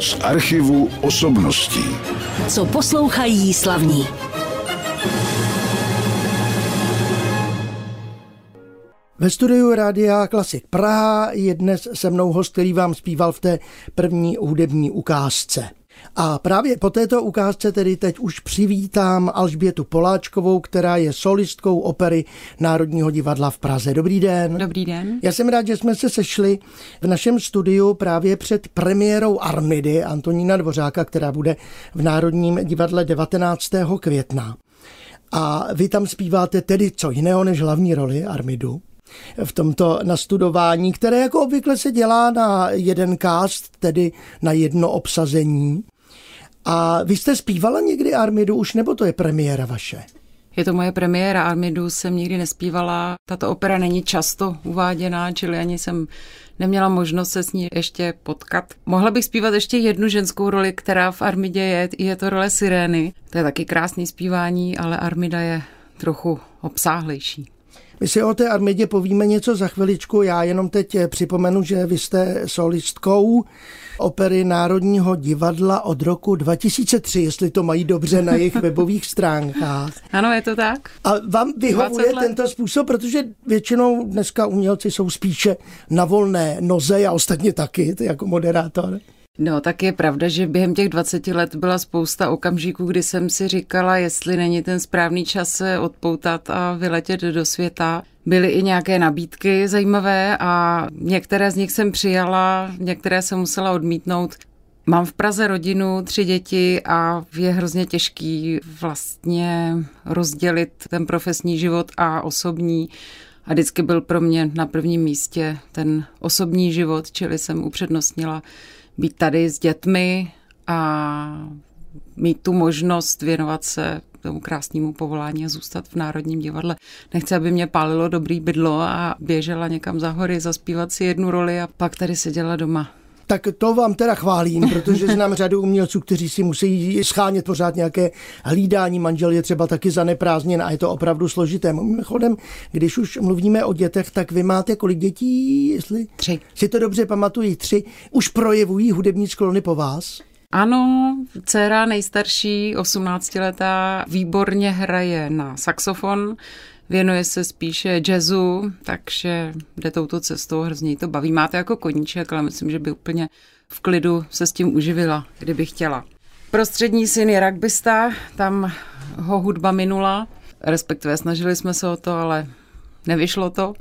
Z archivu osobností. Co poslouchají slavní. Ve studiu Rádia Klasik Praha je dnes se mnou host, který vám zpíval v té první hudební ukázce. A právě po této ukázce tedy teď už přivítám Alžbětu Poláčkovou, která je solistkou opery Národního divadla v Praze. Dobrý den. Dobrý den. Já jsem rád, že jsme se sešli v našem studiu právě před premiérou Armidy Antonína Dvořáka, která bude v Národním divadle 19. května. A vy tam zpíváte tedy co jiného než hlavní roli Armidu? V tomto nastudování, které jako obvykle se dělá na jeden cast, tedy na jedno obsazení. A vy jste zpívala někdy Armidu už, nebo to je premiéra vaše? Je to moje premiéra, Armidu jsem nikdy nespívala. Tato opera není často uváděná, čili ani jsem neměla možnost se s ní ještě potkat. Mohla bych zpívat ještě jednu ženskou roli, která v Armidě je, je to role Sirény. To je taky krásný zpívání, ale Armida je trochu obsáhlejší. My si o té armidě povíme něco za chviličku. Já jenom teď připomenu, že vy jste solistkou opery Národního divadla od roku 2003, jestli to mají dobře na jejich webových stránkách. Ano, je to tak. A vám vyhovuje tento způsob, protože většinou dneska umělci jsou spíše na volné noze, a ostatně taky, ty jako moderátor. No, tak je pravda, že během těch 20 let byla spousta okamžiků, kdy jsem si říkala, jestli není ten správný čas se odpoutat a vyletět do světa. Byly i nějaké nabídky zajímavé a některé z nich jsem přijala, některé jsem musela odmítnout. Mám v Praze rodinu, tři děti a je hrozně těžký vlastně rozdělit ten profesní život a osobní. A vždycky byl pro mě na prvním místě ten osobní život, čili jsem upřednostnila být tady s dětmi a mít tu možnost věnovat se tomu krásnému povolání a zůstat v Národním divadle. Nechci, aby mě pálilo dobrý bydlo a běžela někam za hory, zaspívat si jednu roli a pak tady seděla doma. Tak to vám teda chválím, protože znám řadu umělců, kteří si musí schánět pořád nějaké hlídání. Manžel je třeba taky zaneprázdněn a je to opravdu složité. Mimochodem, když už mluvíme o dětech, tak vy máte kolik dětí, jestli tři. si to dobře pamatují, tři, už projevují hudební sklony po vás? Ano, dcera nejstarší, 18-letá, výborně hraje na saxofon, věnuje se spíše jazzu, takže jde touto cestou, hrozně to baví. Máte jako koníček, ale myslím, že by úplně v klidu se s tím uživila, kdyby chtěla. Prostřední syn je rugbysta, tam ho hudba minula, respektive snažili jsme se o to, ale nevyšlo to.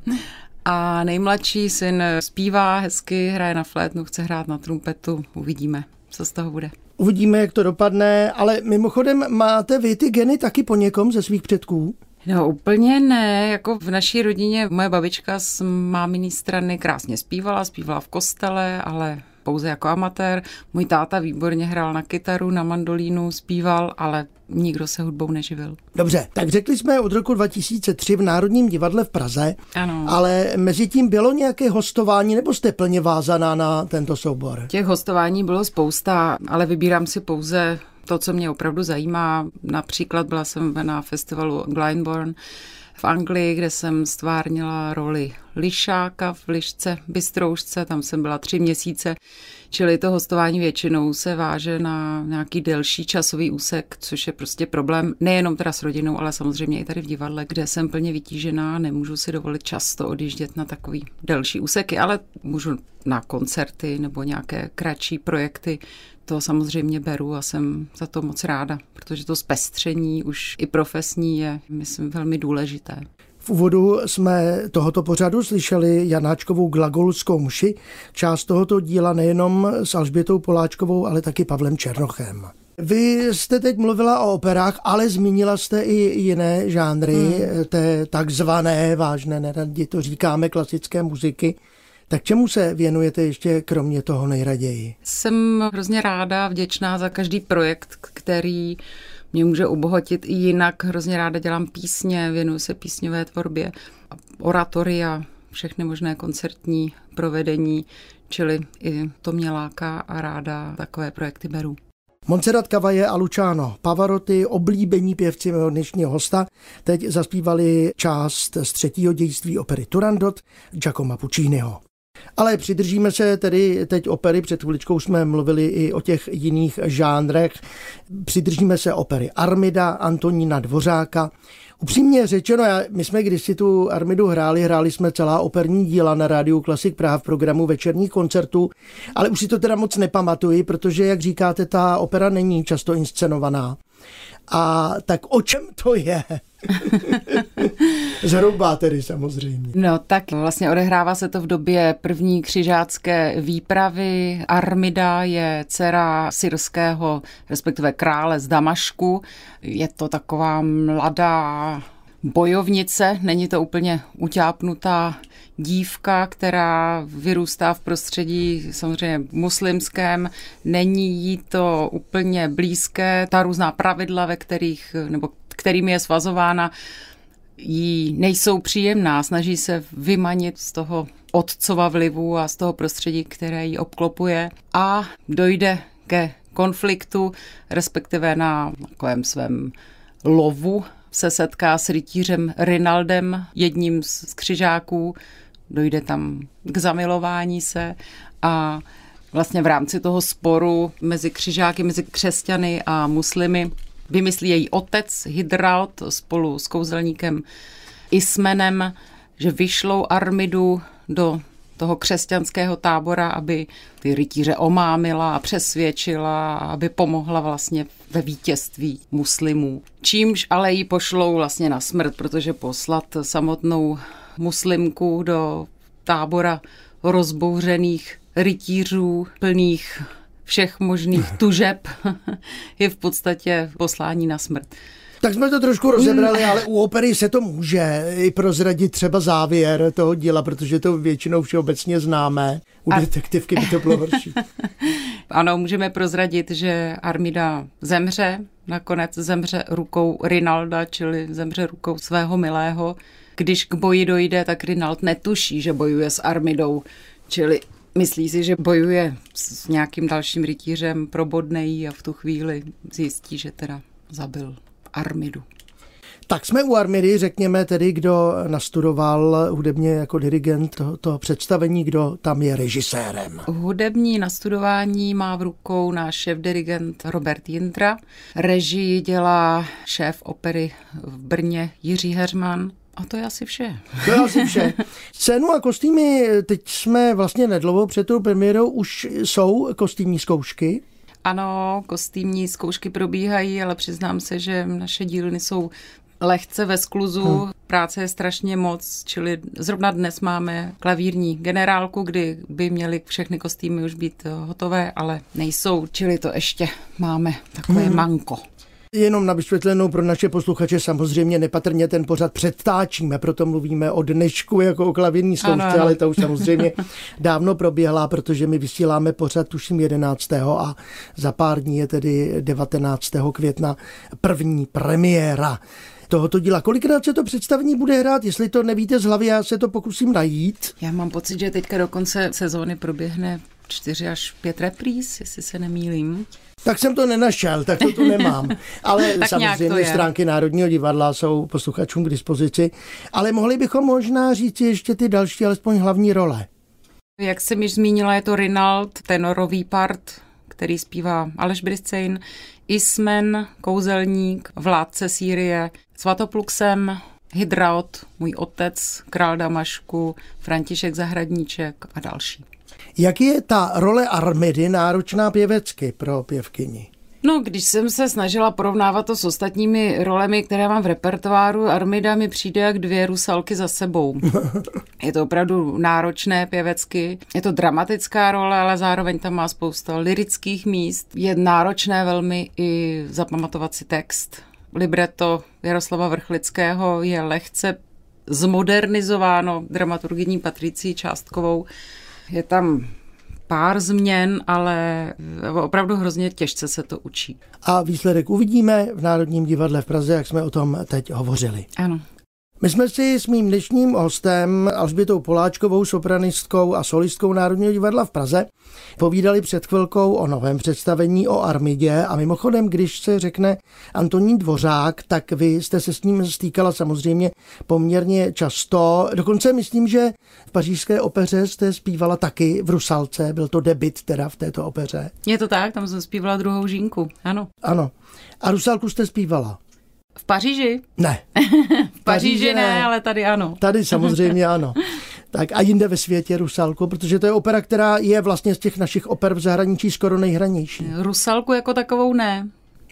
A nejmladší syn zpívá hezky, hraje na flétnu, chce hrát na trumpetu, uvidíme, co z toho bude. Uvidíme, jak to dopadne, ale mimochodem máte vy ty geny taky po někom ze svých předků? No úplně ne, jako v naší rodině moje babička z máminý strany krásně zpívala, zpívala v kostele, ale pouze jako amatér. Můj táta výborně hrál na kytaru, na mandolínu, zpíval, ale nikdo se hudbou neživil. Dobře, tak řekli jsme od roku 2003 v Národním divadle v Praze, ano. ale mezi tím bylo nějaké hostování nebo jste plně vázaná na tento soubor? Těch hostování bylo spousta, ale vybírám si pouze to, co mě opravdu zajímá. Například byla jsem na festivalu Glyndebourne v Anglii, kde jsem stvárnila roli lišáka v lišce Bystroušce, tam jsem byla tři měsíce, čili to hostování většinou se váže na nějaký delší časový úsek, což je prostě problém nejenom teda s rodinou, ale samozřejmě i tady v divadle, kde jsem plně vytížená, nemůžu si dovolit často odjíždět na takový delší úseky, ale můžu na koncerty nebo nějaké kratší projekty, to samozřejmě beru a jsem za to moc ráda, protože to zpestření už i profesní je, myslím, velmi důležité. V úvodu jsme tohoto pořadu slyšeli Janáčkovou glagolskou mši, část tohoto díla nejenom s Alžbětou Poláčkovou, ale taky Pavlem Černochem. Vy jste teď mluvila o operách, ale zmínila jste i jiné žánry, hmm. té takzvané, vážné, neradi to říkáme, klasické muziky. Tak čemu se věnujete ještě kromě toho nejraději? Jsem hrozně ráda, vděčná za každý projekt, který mě může obohatit i jinak. Hrozně ráda dělám písně, věnuju se písňové tvorbě, oratoria, všechny možné koncertní provedení, čili i to mě láká a ráda takové projekty beru. Montserrat Cavaje a Luciano Pavarotti, oblíbení pěvci mého dnešního hosta, teď zaspívali část z třetího dějství opery Turandot Giacomo Pucciniho. Ale přidržíme se tedy teď opery, před chviličkou jsme mluvili i o těch jiných žánrech. Přidržíme se opery Armida, Antonína Dvořáka. Upřímně řečeno, já, my jsme kdysi tu Armidu hráli, hráli jsme celá operní díla na rádiu Klasik Praha v programu večerních koncertů, ale už si to teda moc nepamatuji, protože, jak říkáte, ta opera není často inscenovaná. A tak o čem to je? Zhruba tedy samozřejmě. No tak vlastně odehrává se to v době první křižácké výpravy. Armida je dcera syrského, respektive krále z Damašku. Je to taková mladá bojovnice, není to úplně utápnutá dívka, která vyrůstá v prostředí samozřejmě muslimském, není jí to úplně blízké, ta různá pravidla, ve kterých, nebo kterými je svazována, jí nejsou příjemná, snaží se vymanit z toho otcova vlivu a z toho prostředí, které ji obklopuje. A dojde ke konfliktu, respektive na takovém svém lovu se setká s rytířem Rinaldem, jedním z křižáků, dojde tam k zamilování se a vlastně v rámci toho sporu mezi křižáky, mezi křesťany a muslimy vymyslí její otec Hydralt spolu s kouzelníkem Ismenem, že vyšlou Armidu do toho křesťanského tábora, aby ty rytíře omámila a přesvědčila, aby pomohla vlastně ve vítězství muslimů. Čímž ale ji pošlou vlastně na smrt, protože poslat samotnou muslimku do tábora rozbouřených rytířů plných všech možných tužeb je v podstatě poslání na smrt. Tak jsme to trošku rozebrali, ale u opery se to může i prozradit třeba závěr toho díla, protože to většinou všeobecně známe. U A... detektivky by to bylo horší. ano, můžeme prozradit, že Armida zemře, nakonec zemře rukou Rinalda, čili zemře rukou svého milého. Když k boji dojde, tak Rinald netuší, že bojuje s Armidou, čili Myslí si, že bojuje s nějakým dalším rytířem, probodnej a v tu chvíli zjistí, že teda zabil Armidu. Tak jsme u Armidy, řekněme tedy, kdo nastudoval hudebně jako dirigent to, to představení, kdo tam je režisérem. Hudební nastudování má v rukou náš šéf-dirigent Robert Jindra. Režii dělá šéf opery v Brně Jiří Herman. A to je asi vše. To je asi vše. Scénu a kostýmy, teď jsme vlastně nedlouho před tou premiérou, už jsou kostýmní zkoušky. Ano, kostýmní zkoušky probíhají, ale přiznám se, že naše dílny jsou lehce ve skluzu, hmm. práce je strašně moc, čili zrovna dnes máme klavírní generálku, kdy by měly všechny kostýmy už být hotové, ale nejsou, čili to ještě máme takové hmm. manko. Jenom na vysvětlenou pro naše posluchače samozřejmě nepatrně ten pořad předtáčíme, proto mluvíme o dnešku jako o klavírní zkoušce, ale to už samozřejmě dávno proběhla, protože my vysíláme pořad tuším 11. a za pár dní je tedy 19. května první premiéra tohoto díla. Kolikrát se to představení bude hrát? Jestli to nevíte z hlavy, já se to pokusím najít. Já mám pocit, že teďka do konce sezóny proběhne čtyři až pět repríz, jestli se nemýlím. Tak jsem to nenašel, tak to tu nemám. Ale samozřejmě stránky Národního divadla jsou posluchačům k dispozici. Ale mohli bychom možná říct ještě ty další, alespoň hlavní role. Jak jsem již zmínila, je to Rinald, tenorový part, který zpívá Aleš Briscein, Ismen, kouzelník, vládce Sýrie, Svatopluxem, Hydraut, můj otec, král Damašku, František Zahradníček a další. Jak je ta role Armidy náročná pěvecky pro pěvkyni? No, když jsem se snažila porovnávat to s ostatními rolemi, které mám v repertoáru, Armida mi přijde jak dvě rusalky za sebou. Je to opravdu náročné pěvecky, je to dramatická role, ale zároveň tam má spousta lirických míst. Je náročné velmi i zapamatovat si text. Libretto Jaroslava Vrchlického je lehce zmodernizováno dramaturgyní Patricí Částkovou je tam pár změn, ale opravdu hrozně těžce se to učí. A výsledek uvidíme v Národním divadle v Praze, jak jsme o tom teď hovořili. Ano. My jsme si s mým dnešním hostem Alžbětou Poláčkovou, sopranistkou a solistkou Národního divadla v Praze povídali před chvilkou o novém představení o Armidě a mimochodem, když se řekne Antonín Dvořák, tak vy jste se s ním stýkala samozřejmě poměrně často. Dokonce myslím, že v pařížské opeře jste zpívala taky v Rusalce, byl to debit teda v této opeře. Je to tak, tam jsem zpívala druhou žínku, ano. Ano. A Rusalku jste zpívala? V Paříži? Ne. v Paříži ne, ne, ale tady ano. Tady samozřejmě ano. Tak a jinde ve světě Rusalku, protože to je opera, která je vlastně z těch našich oper v zahraničí skoro nejhranější. Rusalku jako takovou ne.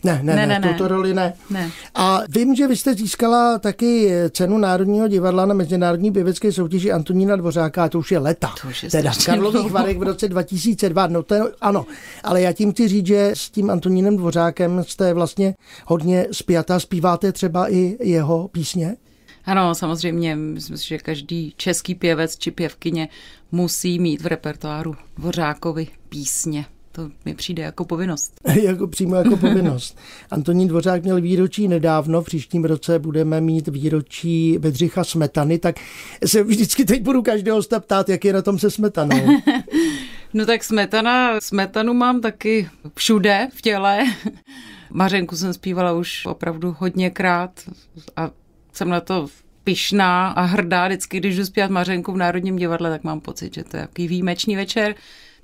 Ne, ne, ne, ne, ne, tuto roli ne. ne. A vím, že vy jste získala taky cenu Národního divadla na Mezinárodní pěvecké soutěži Antonína Dvořáka, a to už je leta. To už je teda v Karlových Varech v roce 2002. No to je, ano, ale já tím chci říct, že s tím Antonínem Dvořákem jste vlastně hodně spjatá. Zpíváte třeba i jeho písně? Ano, samozřejmě, myslím si, že každý český pěvec či pěvkyně musí mít v repertoáru Dvořákovi písně. To mi přijde jako povinnost. jako přímo jako povinnost. Antonín Dvořák měl výročí nedávno, v příštím roce budeme mít výročí Bedřicha Smetany, tak se vždycky teď budu každého hosta ptát, jak je na tom se Smetanou. no tak Smetana, Smetanu mám taky všude v těle. Mařenku jsem zpívala už opravdu hodněkrát a jsem na to pišná a hrdá. Vždycky, když jdu zpívat Mařenku v Národním divadle, tak mám pocit, že to je takový výjimečný večer.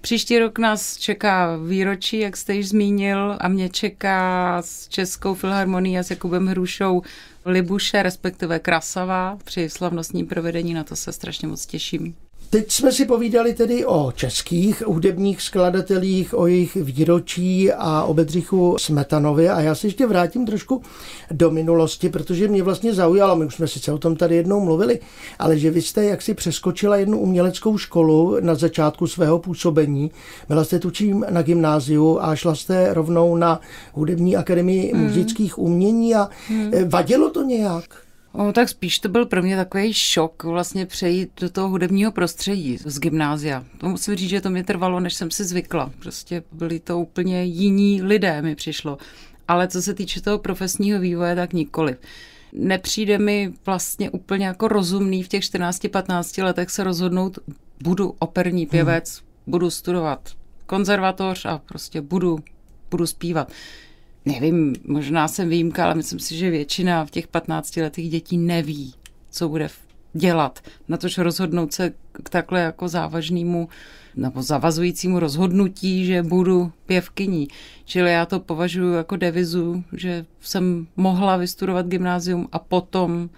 Příští rok nás čeká výročí, jak jste již zmínil, a mě čeká s Českou filharmonií a s Jakubem Hrušou Libuše, respektive Krasava, při slavnostním provedení, na to se strašně moc těším. Teď jsme si povídali tedy o českých hudebních skladatelích, o jejich výročí a o Bedřichu Smetanovi a já se ještě vrátím trošku do minulosti, protože mě vlastně zaujalo, my už jsme sice o tom tady jednou mluvili, ale že vy jste jaksi přeskočila jednu uměleckou školu na začátku svého působení. Byla jste tučím na gymnáziu a šla jste rovnou na hudební akademii hmm. muzických umění a hmm. vadilo to nějak? O, tak spíš to byl pro mě takový šok vlastně přejít do toho hudebního prostředí z gymnázia. To musím říct, že to mi trvalo, než jsem si zvykla. Prostě byli to úplně jiní lidé, mi přišlo. Ale co se týče toho profesního vývoje, tak nikoliv. Nepřijde mi vlastně úplně jako rozumný v těch 14-15 letech se rozhodnout, budu operní pěvec, hmm. budu studovat konzervatoř a prostě budu, budu zpívat nevím, možná jsem výjimka, ale myslím si, že většina v těch 15 letých dětí neví, co bude dělat. Na tož rozhodnout se k takhle jako závažnému nebo zavazujícímu rozhodnutí, že budu pěvkyní. Čili já to považuji jako devizu, že jsem mohla vystudovat gymnázium a potom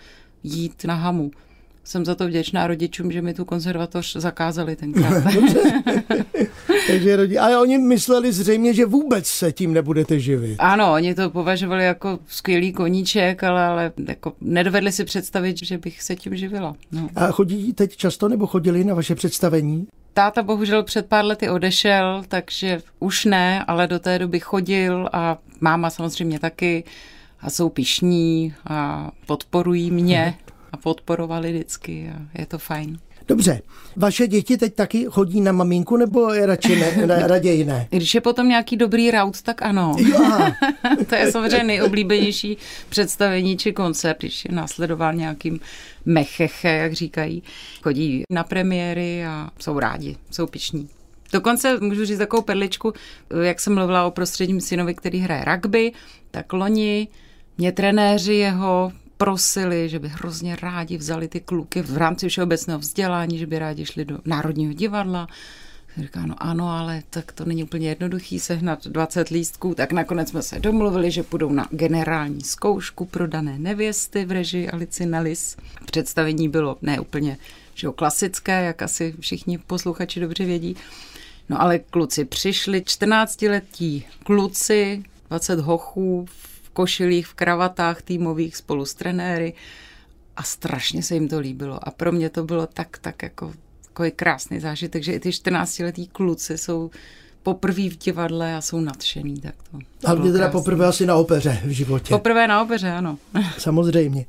jít na hamu jsem za to vděčná rodičům, že mi tu konzervatoř zakázali tenkrát. Takže rodi... Ale oni mysleli zřejmě, že vůbec se tím nebudete živit. Ano, oni to považovali jako skvělý koníček, ale, ale jako nedovedli si představit, že bych se tím živila. No. A chodí teď často nebo chodili na vaše představení? Táta bohužel před pár lety odešel, takže už ne, ale do té doby chodil a máma samozřejmě taky a jsou pišní a podporují mě a podporovali vždycky a je to fajn. Dobře, vaše děti teď taky chodí na maminku nebo radši ne, ne, raději ne? Když je potom nějaký dobrý raut, tak ano. To je samozřejmě nejoblíbenější představení či koncert, když je následoval nějakým mecheche, jak říkají. Chodí na premiéry a jsou rádi, jsou piční. Dokonce můžu říct takovou perličku, jak jsem mluvila o prostředním synovi, který hraje rugby, tak loni mě trenéři jeho prosili, že by hrozně rádi vzali ty kluky v rámci všeobecného vzdělání, že by rádi šli do Národního divadla. Říká, no ano, ale tak to není úplně jednoduchý sehnat 20 lístků, tak nakonec jsme se domluvili, že půjdou na generální zkoušku pro dané nevěsty v režii Alici Nelis. Představení bylo ne úplně že jo, klasické, jak asi všichni posluchači dobře vědí. No ale kluci přišli, 14-letí kluci, 20 hochů košilích, v kravatách týmových spolu s trenéry a strašně se jim to líbilo. A pro mě to bylo tak, tak jako takový krásný zážitek, že i ty 14-letí kluci jsou poprvé v divadle a jsou nadšený. Tak to, to a mě teda poprvé asi na opeře v životě. Poprvé na opeře, ano. Samozřejmě.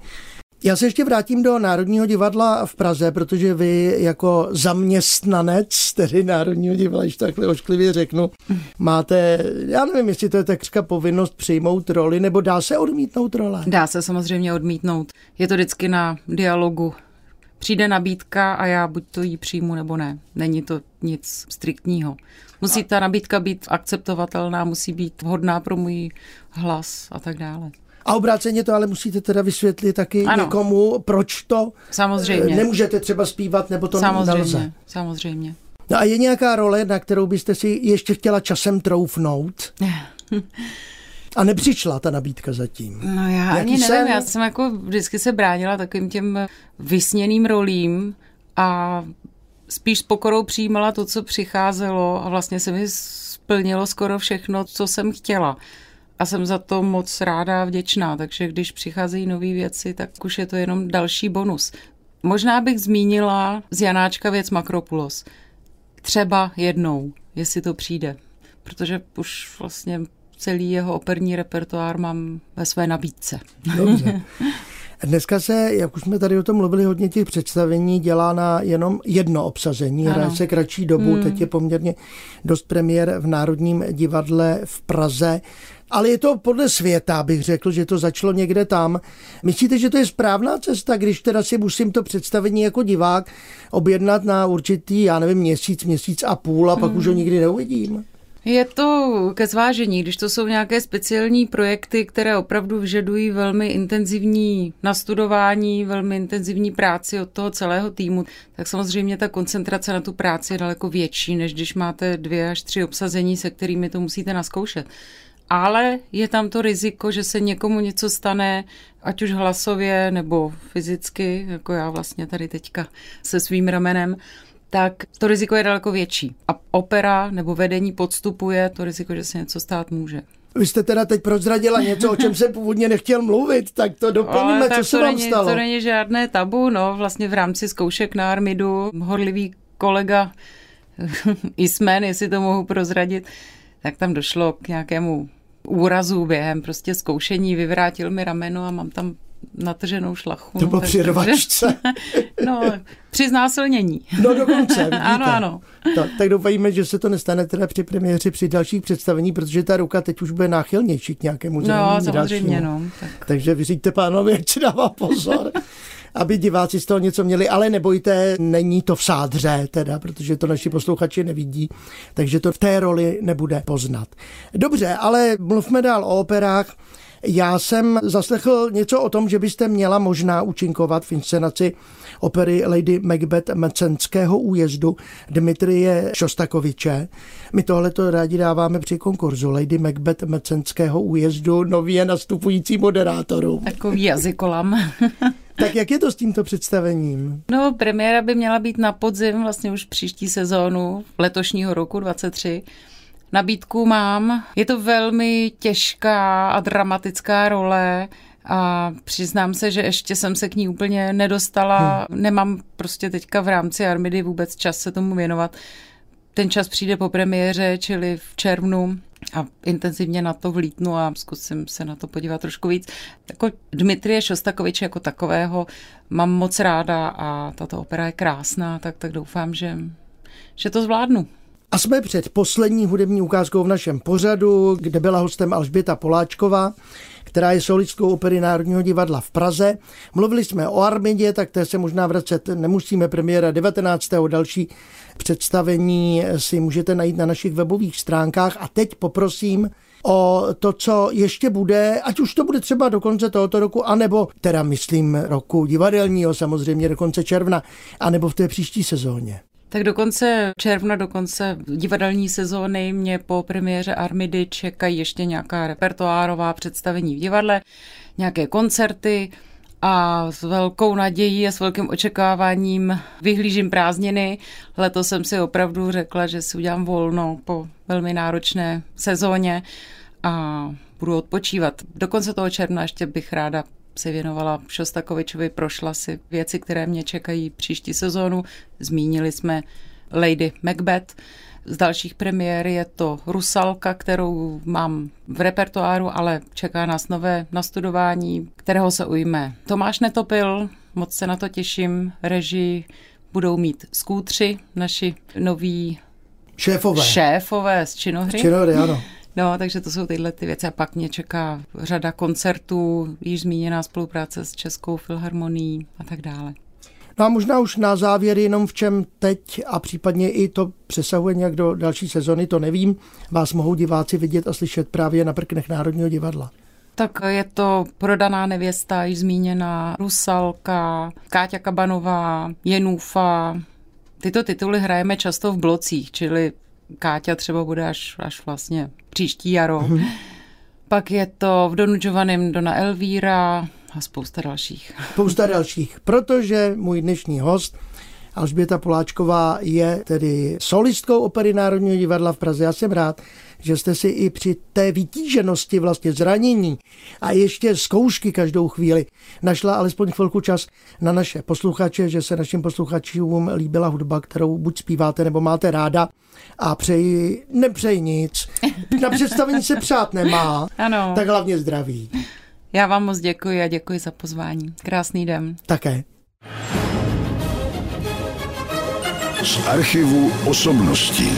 Já se ještě vrátím do Národního divadla v Praze, protože vy jako zaměstnanec, tedy Národního divadla, když takhle ošklivě řeknu, máte, já nevím, jestli to je takřka povinnost přijmout roli, nebo dá se odmítnout role? Dá se samozřejmě odmítnout. Je to vždycky na dialogu. Přijde nabídka a já buď to jí přijmu nebo ne. Není to nic striktního. Musí ta nabídka být akceptovatelná, musí být vhodná pro můj hlas a tak dále. A obráceně to ale musíte teda vysvětlit taky ano. někomu, proč to samozřejmě. nemůžete třeba zpívat, nebo to samozřejmě, nelze. Samozřejmě. No a je nějaká role, na kterou byste si ještě chtěla časem troufnout? A nepřišla ta nabídka zatím. No já Jaký ani nevím, sen? já jsem jako vždycky se bránila takovým těm vysněným rolím a spíš s pokorou přijímala to, co přicházelo a vlastně se mi splnilo skoro všechno, co jsem chtěla a jsem za to moc ráda a vděčná, takže když přicházejí nové věci, tak už je to jenom další bonus. Možná bych zmínila z Janáčka věc Makropulos. Třeba jednou, jestli to přijde, protože už vlastně celý jeho operní repertoár mám ve své nabídce. Dobře. Dneska se, jak už jsme tady o tom mluvili, hodně těch představení dělá na jenom jedno obsazení. Hraje se kratší dobu, hmm. teď je poměrně dost premiér v Národním divadle v Praze. Ale je to podle světa, bych řekl, že to začalo někde tam. Myslíte, že to je správná cesta, když teda si musím to představení jako divák objednat na určitý, já nevím, měsíc, měsíc a půl a pak hmm. už ho nikdy neuvidím? Je to ke zvážení, když to jsou nějaké speciální projekty, které opravdu vyžadují velmi intenzivní nastudování, velmi intenzivní práci od toho celého týmu, tak samozřejmě ta koncentrace na tu práci je daleko větší, než když máte dvě až tři obsazení, se kterými to musíte naskoušet. Ale je tam to riziko, že se někomu něco stane, ať už hlasově nebo fyzicky, jako já vlastně tady teďka se svým ramenem, tak to riziko je daleko větší. A opera nebo vedení podstupuje to riziko, že se něco stát může. Vy jste teda teď prozradila něco, o čem jsem původně nechtěl mluvit, tak to doplníme, co se vám není, stalo. To není žádné tabu, no, vlastně v rámci zkoušek na Armidu horlivý kolega Ismen, jestli to mohu prozradit, tak tam došlo k nějakému úrazu během prostě zkoušení, vyvrátil mi rameno a mám tam natrženou šlachu. To bylo při rvačce. no, při znásilnění. No dokonce, vidíte. Ano, ano. Tak, tak doufejme, že se to nestane teda při premiéře, při dalších představení, protože ta ruka teď už bude náchylnější k nějakému No, samozřejmě, no. Tak. Takže vyříďte pánovi, ať si dává pozor. aby diváci z toho něco měli, ale nebojte, není to v sádře teda, protože to naši posluchači nevidí, takže to v té roli nebude poznat. Dobře, ale mluvme dál o operách. Já jsem zaslechl něco o tom, že byste měla možná účinkovat v inscenaci opery Lady Macbeth Mecenského újezdu Dmitrie Šostakoviče. My tohle to rádi dáváme při konkurzu Lady Macbeth Mecenského újezdu nově nastupující moderátorů. Takový jazykolam. Tak jak je to s tímto představením? No, premiéra by měla být na podzim, vlastně už příští sezónu letošního roku 23. Nabídku mám. Je to velmi těžká a dramatická role a přiznám se, že ještě jsem se k ní úplně nedostala. Hmm. Nemám prostě teďka v rámci Armidy vůbec čas se tomu věnovat. Ten čas přijde po premiéře, čili v červnu a intenzivně na to vlítnu a zkusím se na to podívat trošku víc. Jako Dmitrie Šostakovič jako takového mám moc ráda a tato opera je krásná, tak, tak doufám, že, že to zvládnu. A jsme před poslední hudební ukázkou v našem pořadu, kde byla hostem Alžběta Poláčková, která je solistkou opery Národního divadla v Praze. Mluvili jsme o Armidě, tak té se možná vracet nemusíme. Premiéra 19. další představení si můžete najít na našich webových stránkách. A teď poprosím o to, co ještě bude, ať už to bude třeba do konce tohoto roku, anebo teda myslím roku divadelního, samozřejmě do konce června, anebo v té příští sezóně. Tak do konce června, do konce divadelní sezóny mě po premiéře Armidy čekají ještě nějaká repertoárová představení v divadle, nějaké koncerty a s velkou nadějí a s velkým očekáváním vyhlížím prázdniny. Letos jsem si opravdu řekla, že si udělám volno po velmi náročné sezóně a budu odpočívat. Do konce toho června ještě bych ráda se věnovala Šostakovičovi, prošla si věci, které mě čekají příští sezónu. Zmínili jsme Lady Macbeth. Z dalších premiér je to Rusalka, kterou mám v repertoáru, ale čeká nás nové nastudování, kterého se ujme Tomáš Netopil, moc se na to těším, režii budou mít skútři, naši noví Šéfové. šéfové z činohry. Z činohry, ano. No, takže to jsou tyhle ty věci. A pak mě čeká řada koncertů, již zmíněná spolupráce s Českou filharmonií a tak dále. No a možná už na závěr jenom v čem teď a případně i to přesahuje nějak do další sezony, to nevím, vás mohou diváci vidět a slyšet právě na prknech Národního divadla. Tak je to prodaná nevěsta, již zmíněná Rusalka, Káťa Kabanová, Jenůfa. Tyto tituly hrajeme často v blocích, čili Káťa třeba bude až, až vlastně příští jaro. Pak je to v Donu Giovannim Dona Elvíra a spousta dalších. Spousta dalších, protože můj dnešní host Alžběta Poláčková je tedy solistkou opery Národního divadla v Praze. Já jsem rád, že jste si i při té vytíženosti vlastně zranění a ještě zkoušky každou chvíli našla alespoň chvilku čas na naše posluchače, že se našim posluchačům líbila hudba, kterou buď zpíváte nebo máte ráda a přeji, nepřeji nic. Na představení se přát nemá, ano. tak hlavně zdraví. Já vám moc děkuji a děkuji za pozvání. Krásný den. Také. Z archivu osobností.